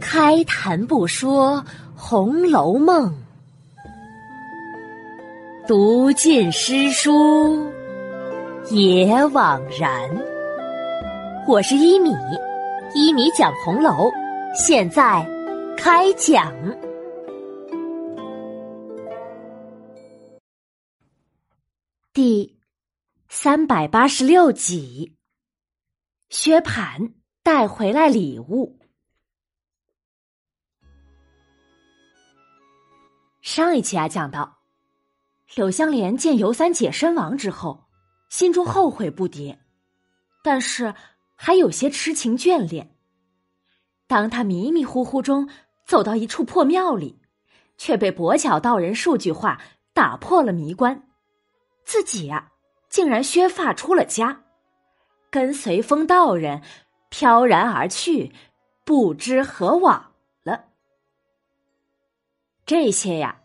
开谈不说《红楼梦》，读尽诗书也枉然。我是一米，一米讲红楼，现在开讲。第三百八十六集，薛蟠带回来礼物。上一期啊，讲到柳湘莲见尤三姐身亡之后，心中后悔不迭，但是还有些痴情眷恋。当他迷迷糊糊中走到一处破庙里，却被跛脚道人数句话打破了迷关，自己呀，竟然削发出了家，跟随风道人飘然而去，不知何往了。这些呀，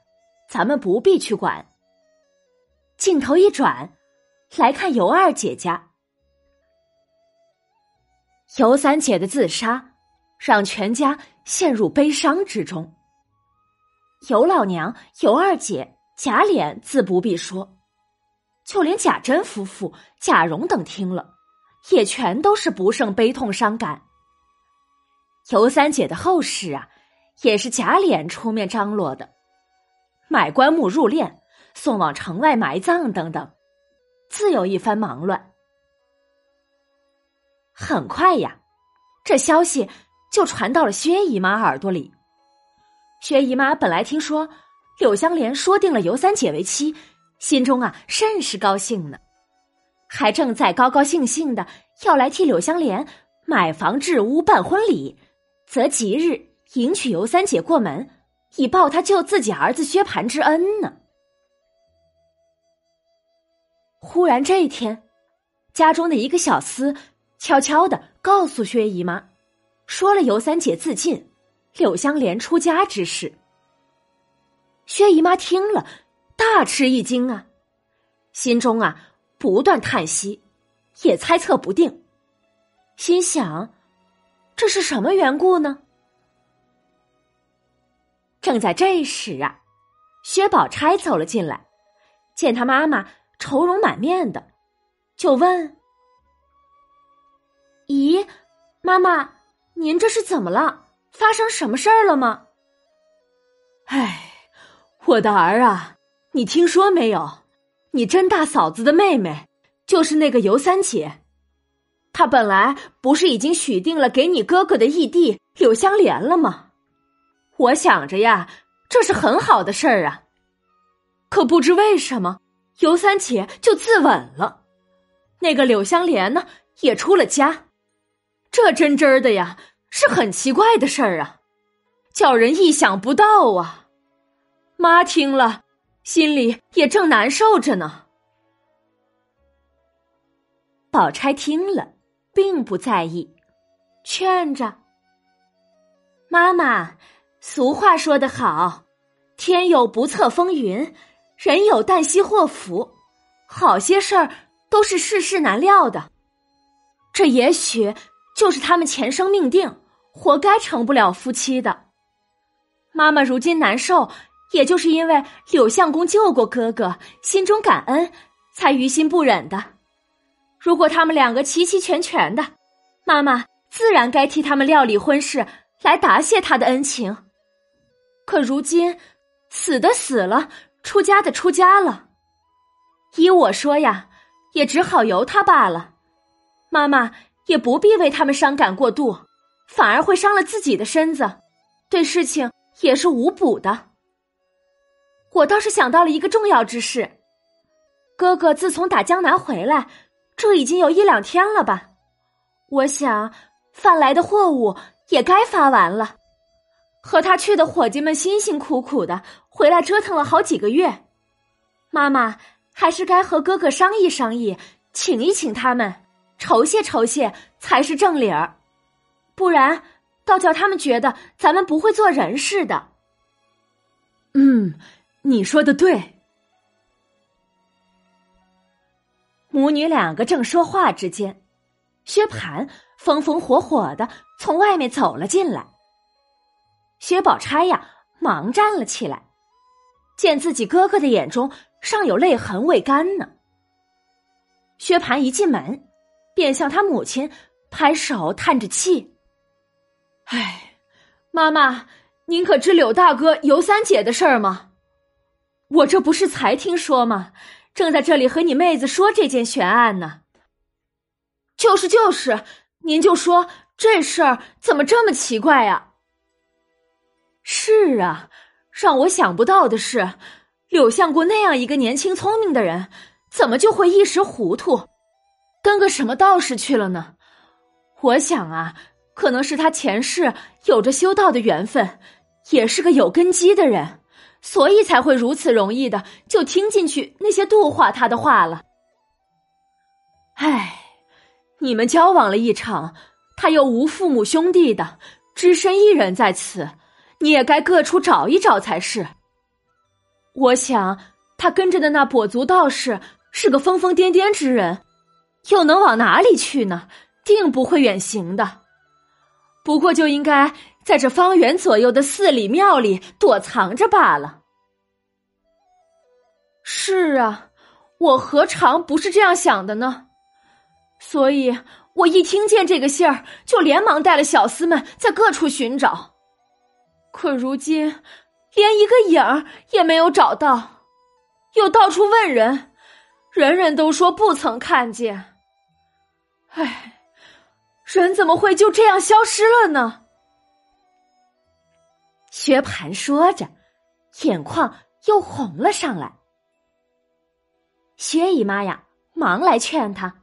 咱们不必去管。镜头一转，来看尤二姐家。尤三姐的自杀，让全家陷入悲伤之中。尤老娘、尤二姐、贾琏自不必说，就连贾珍夫妇、贾蓉等听了，也全都是不胜悲痛伤感。尤三姐的后事啊。也是贾琏出面张罗的，买棺木入殓，送往城外埋葬等等，自有一番忙乱。很快呀，这消息就传到了薛姨妈耳朵里。薛姨妈本来听说柳湘莲说定了尤三姐为妻，心中啊甚是高兴呢，还正在高高兴兴的要来替柳湘莲买房置屋办婚礼，择吉日。迎娶尤三姐过门，以报他救自己儿子薛蟠之恩呢。忽然这一天，家中的一个小厮悄悄的告诉薛姨妈，说了尤三姐自尽、柳湘莲出家之事。薛姨妈听了，大吃一惊啊，心中啊不断叹息，也猜测不定，心想：这是什么缘故呢？正在这时啊，薛宝钗走了进来，见他妈妈愁容满面的，就问：“咦，妈妈，您这是怎么了？发生什么事儿了吗？”“哎，我的儿啊，你听说没有？你甄大嫂子的妹妹，就是那个尤三姐，她本来不是已经许定了给你哥哥的义弟柳香莲了吗？”我想着呀，这是很好的事儿啊，可不知为什么尤三姐就自刎了，那个柳香莲呢也出了家，这真真的呀是很奇怪的事儿啊，叫人意想不到啊。妈听了，心里也正难受着呢。宝钗听了，并不在意，劝着妈妈。俗话说得好，天有不测风云，人有旦夕祸福。好些事儿都是世事难料的，这也许就是他们前生命定，活该成不了夫妻的。妈妈如今难受，也就是因为柳相公救过哥哥，心中感恩，才于心不忍的。如果他们两个齐齐全全的，妈妈自然该替他们料理婚事，来答谢他的恩情。可如今，死的死了，出家的出家了。依我说呀，也只好由他罢了。妈妈也不必为他们伤感过度，反而会伤了自己的身子，对事情也是无补的。我倒是想到了一个重要之事。哥哥自从打江南回来，这已经有一两天了吧？我想，贩来的货物也该发完了。和他去的伙计们辛辛苦苦的回来折腾了好几个月，妈妈还是该和哥哥商议商议，请一请他们，酬谢酬谢才是正理儿，不然倒叫他们觉得咱们不会做人似的。嗯，你说的对。母女两个正说话之间，薛蟠风风火火的从外面走了进来。薛宝钗呀，忙站了起来，见自己哥哥的眼中尚有泪痕未干呢。薛蟠一进门，便向他母亲拍手叹着气：“唉，妈妈，您可知柳大哥、尤三姐的事儿吗？我这不是才听说吗？正在这里和你妹子说这件悬案呢。就是就是，您就说这事儿怎么这么奇怪呀？是啊，让我想不到的是，柳相公那样一个年轻聪明的人。”怎么就会一时糊涂，跟个什么道士去了呢？我想啊，可能是他前世有着修道的缘分，也是个有根基的人，所以才会如此容易的就听进去那些度化他的话了。唉，你们交往了一场，他又无父母兄弟的，只身一人在此，你也该各处找一找才是。我想他跟着的那跛足道士。是个疯疯癫癫之人，又能往哪里去呢？定不会远行的。不过就应该在这方圆左右的寺里庙里躲藏着罢了。是啊，我何尝不是这样想的呢？所以我一听见这个信儿，就连忙带了小厮们在各处寻找。可如今连一个影儿也没有找到，又到处问人。人人都说不曾看见，唉，人怎么会就这样消失了呢？薛蟠说着，眼眶又红了上来。薛姨妈呀，忙来劝他：“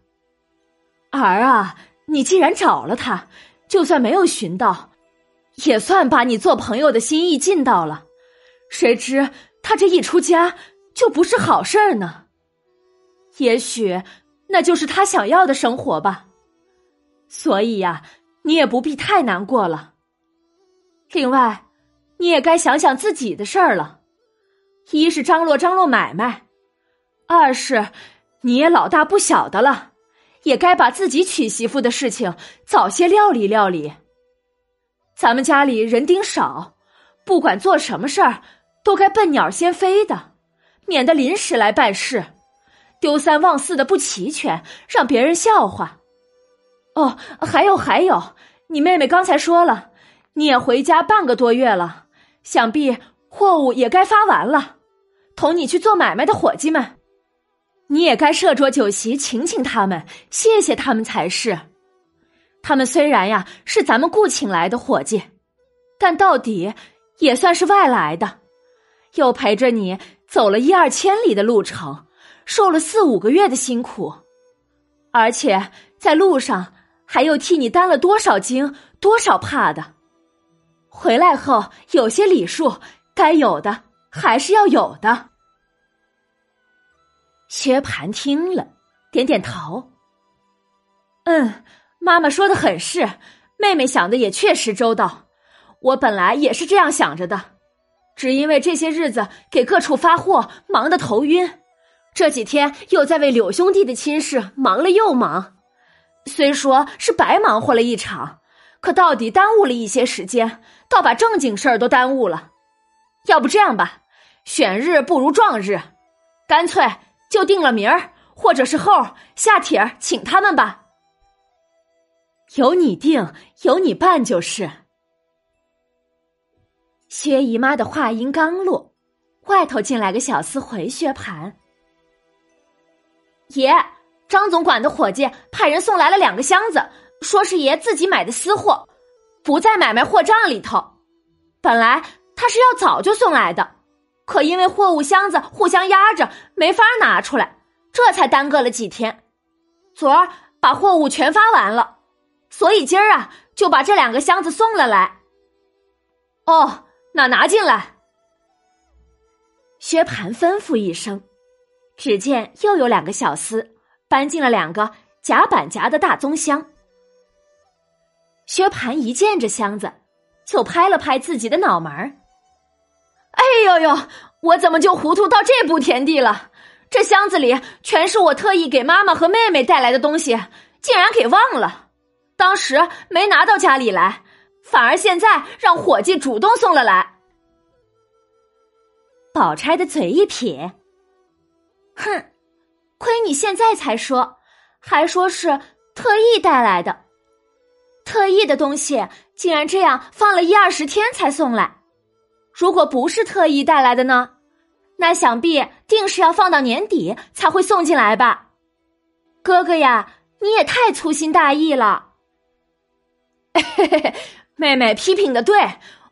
儿啊，你既然找了他，就算没有寻到，也算把你做朋友的心意尽到了。谁知他这一出家，就不是好事儿呢。”也许那就是他想要的生活吧，所以呀，你也不必太难过了。另外，你也该想想自己的事儿了。一是张罗张罗买卖，二是你也老大不小的了，也该把自己娶媳妇的事情早些料理料理。咱们家里人丁少，不管做什么事儿，都该笨鸟先飞的，免得临时来办事。丢三忘四的不齐全，让别人笑话。哦，还有还有，你妹妹刚才说了，你也回家半个多月了，想必货物也该发完了。同你去做买卖的伙计们，你也该设桌酒席请请他们，谢谢他们才是。他们虽然呀是咱们雇请来的伙计，但到底也算是外来的，又陪着你走了一二千里的路程。受了四五个月的辛苦，而且在路上还又替你担了多少惊、多少怕的。回来后有些礼数，该有的还是要有的。薛蟠听了，点点头。嗯，妈妈说的很是，妹妹想的也确实周到。我本来也是这样想着的，只因为这些日子给各处发货，忙得头晕。这几天又在为柳兄弟的亲事忙了又忙，虽说是白忙活了一场，可到底耽误了一些时间，倒把正经事儿都耽误了。要不这样吧，选日不如撞日，干脆就定了明儿，或者是后下帖请他们吧。由你定，由你办就是。薛姨妈的话音刚落，外头进来个小厮回薛蟠。爷，张总管的伙计派人送来了两个箱子，说是爷自己买的私货，不在买卖货账里头。本来他是要早就送来的，可因为货物箱子互相压着，没法拿出来，这才耽搁了几天。昨儿把货物全发完了，所以今儿啊就把这两个箱子送了来。哦，那拿进来。薛蟠吩咐一声。只见又有两个小厮搬进了两个夹板夹的大棕箱。薛蟠一见这箱子，就拍了拍自己的脑门儿：“哎呦呦，我怎么就糊涂到这步田地了？这箱子里全是我特意给妈妈和妹妹带来的东西，竟然给忘了。当时没拿到家里来，反而现在让伙计主动送了来。宝钗的嘴一撇，哼，亏你现在才说，还说是特意带来的。特意的东西竟然这样放了一二十天才送来，如果不是特意带来的呢？那想必定是要放到年底才会送进来吧？哥哥呀，你也太粗心大意了。妹妹批评的对，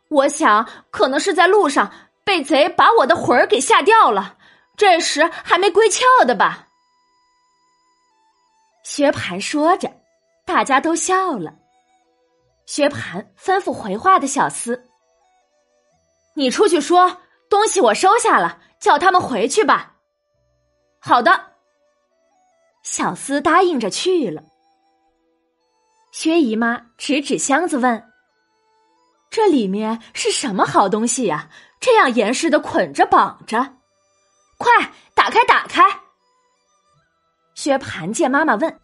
我想可能是在路上被贼把我的魂儿给吓掉了，这时还没归窍的吧？薛蟠说着，大家都笑了。薛蟠吩咐回话的小厮：“你出去说，东西我收下了，叫他们回去吧。”好的，小厮答应着去了。薛姨妈指指箱子问：“这里面是什么好东西呀？这样严实的捆着绑着，快打开，打开！”薛蟠见妈妈问，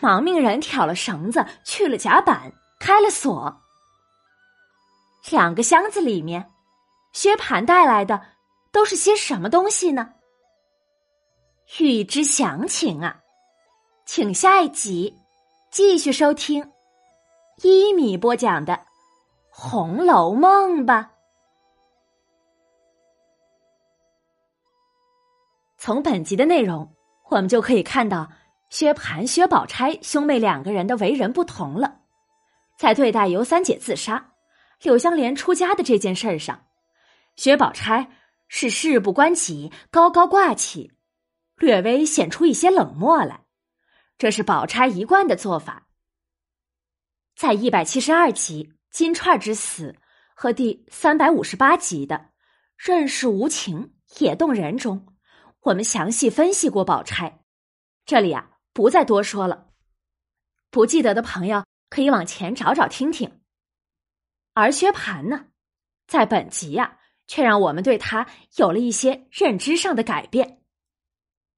忙命人挑了绳子，去了甲板。开了锁，两个箱子里面，薛蟠带来的都是些什么东西呢？欲知详情啊，请下一集继续收听一米播讲的《红楼梦》吧。从本集的内容，我们就可以看到薛蟠、薛宝钗兄妹两个人的为人不同了。在对待尤三姐自杀、柳香莲出家的这件事儿上，薛宝钗是事不关己，高高挂起，略微显出一些冷漠来。这是宝钗一贯的做法。在一百七十二集金钏之死和第三百五十八集的任世无情也动人中，我们详细分析过宝钗，这里啊不再多说了。不记得的朋友。可以往前找找听听，而薛蟠呢，在本集呀，却让我们对他有了一些认知上的改变。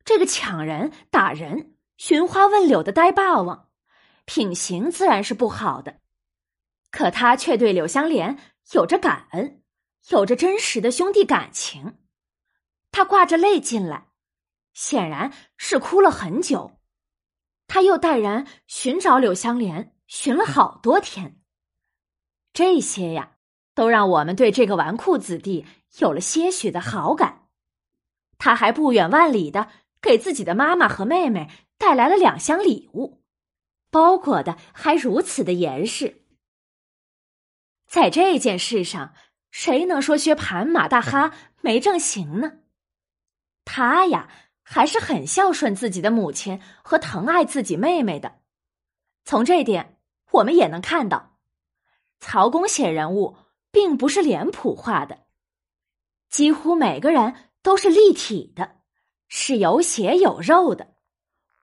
这个抢人、打人、寻花问柳的呆霸王，品行自然是不好的，可他却对柳香莲有着感恩，有着真实的兄弟感情。他挂着泪进来，显然是哭了很久。他又带人寻找柳香莲。寻了好多天，这些呀，都让我们对这个纨绔子弟有了些许的好感。他还不远万里的给自己的妈妈和妹妹带来了两箱礼物，包裹的还如此的严实。在这件事上，谁能说薛蟠马大哈没正形呢？他呀，还是很孝顺自己的母亲和疼爱自己妹妹的。从这点。我们也能看到，曹公写人物并不是脸谱化的，几乎每个人都是立体的，是有血有肉的。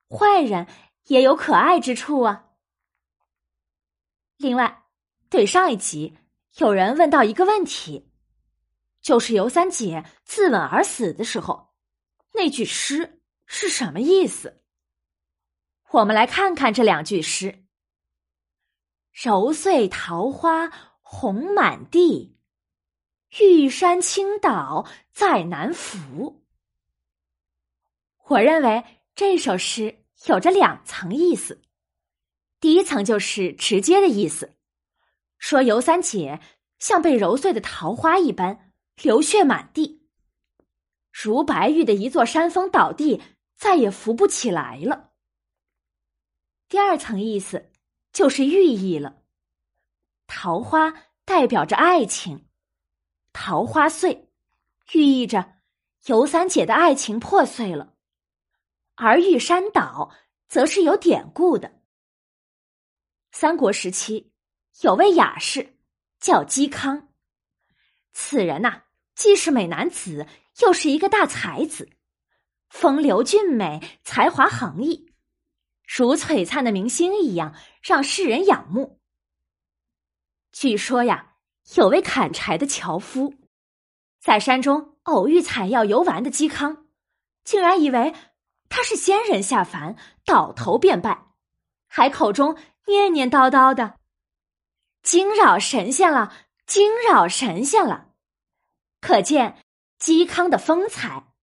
坏人也有可爱之处啊。另外，对上一集有人问到一个问题，就是尤三姐自刎而死的时候，那句诗是什么意思？我们来看看这两句诗。揉碎桃花红满地，玉山倾倒在南府。我认为这首诗有着两层意思。第一层就是直接的意思，说尤三姐像被揉碎的桃花一般流血满地，如白玉的一座山峰倒地，再也扶不起来了。第二层意思。就是寓意了，桃花代表着爱情，桃花碎，寓意着尤三姐的爱情破碎了；而玉山岛，则是有典故的。三国时期有位雅士叫嵇康，此人呐，既是美男子，又是一个大才子，风流俊美，才华横溢。如璀璨的明星一样，让世人仰慕。据说呀，有位砍柴的樵夫，在山中偶遇采药游玩的嵇康，竟然以为他是仙人下凡，倒头便拜，还口中念念叨叨的：“惊扰神仙了，惊扰神仙了。”可见嵇康的风采。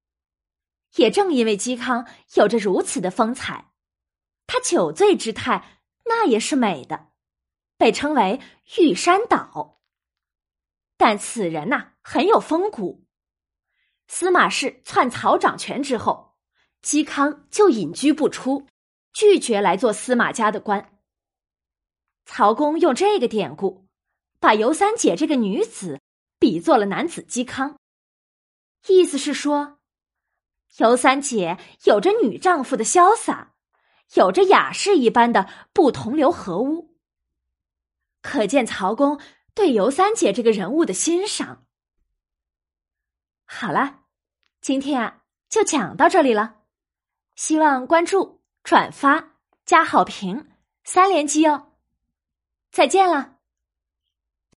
也正因为嵇康有着如此的风采，他酒醉之态那也是美的，被称为玉山岛。但此人呐很有风骨。司马氏篡曹掌权之后，嵇康就隐居不出，拒绝来做司马家的官。曹公用这个典故，把尤三姐这个女子比作了男子嵇康，意思是说。尤三姐有着女丈夫的潇洒，有着雅士一般的不同流合污，可见曹公对尤三姐这个人物的欣赏。好了，今天啊就讲到这里了，希望关注、转发、加好评三连击哦，再见了。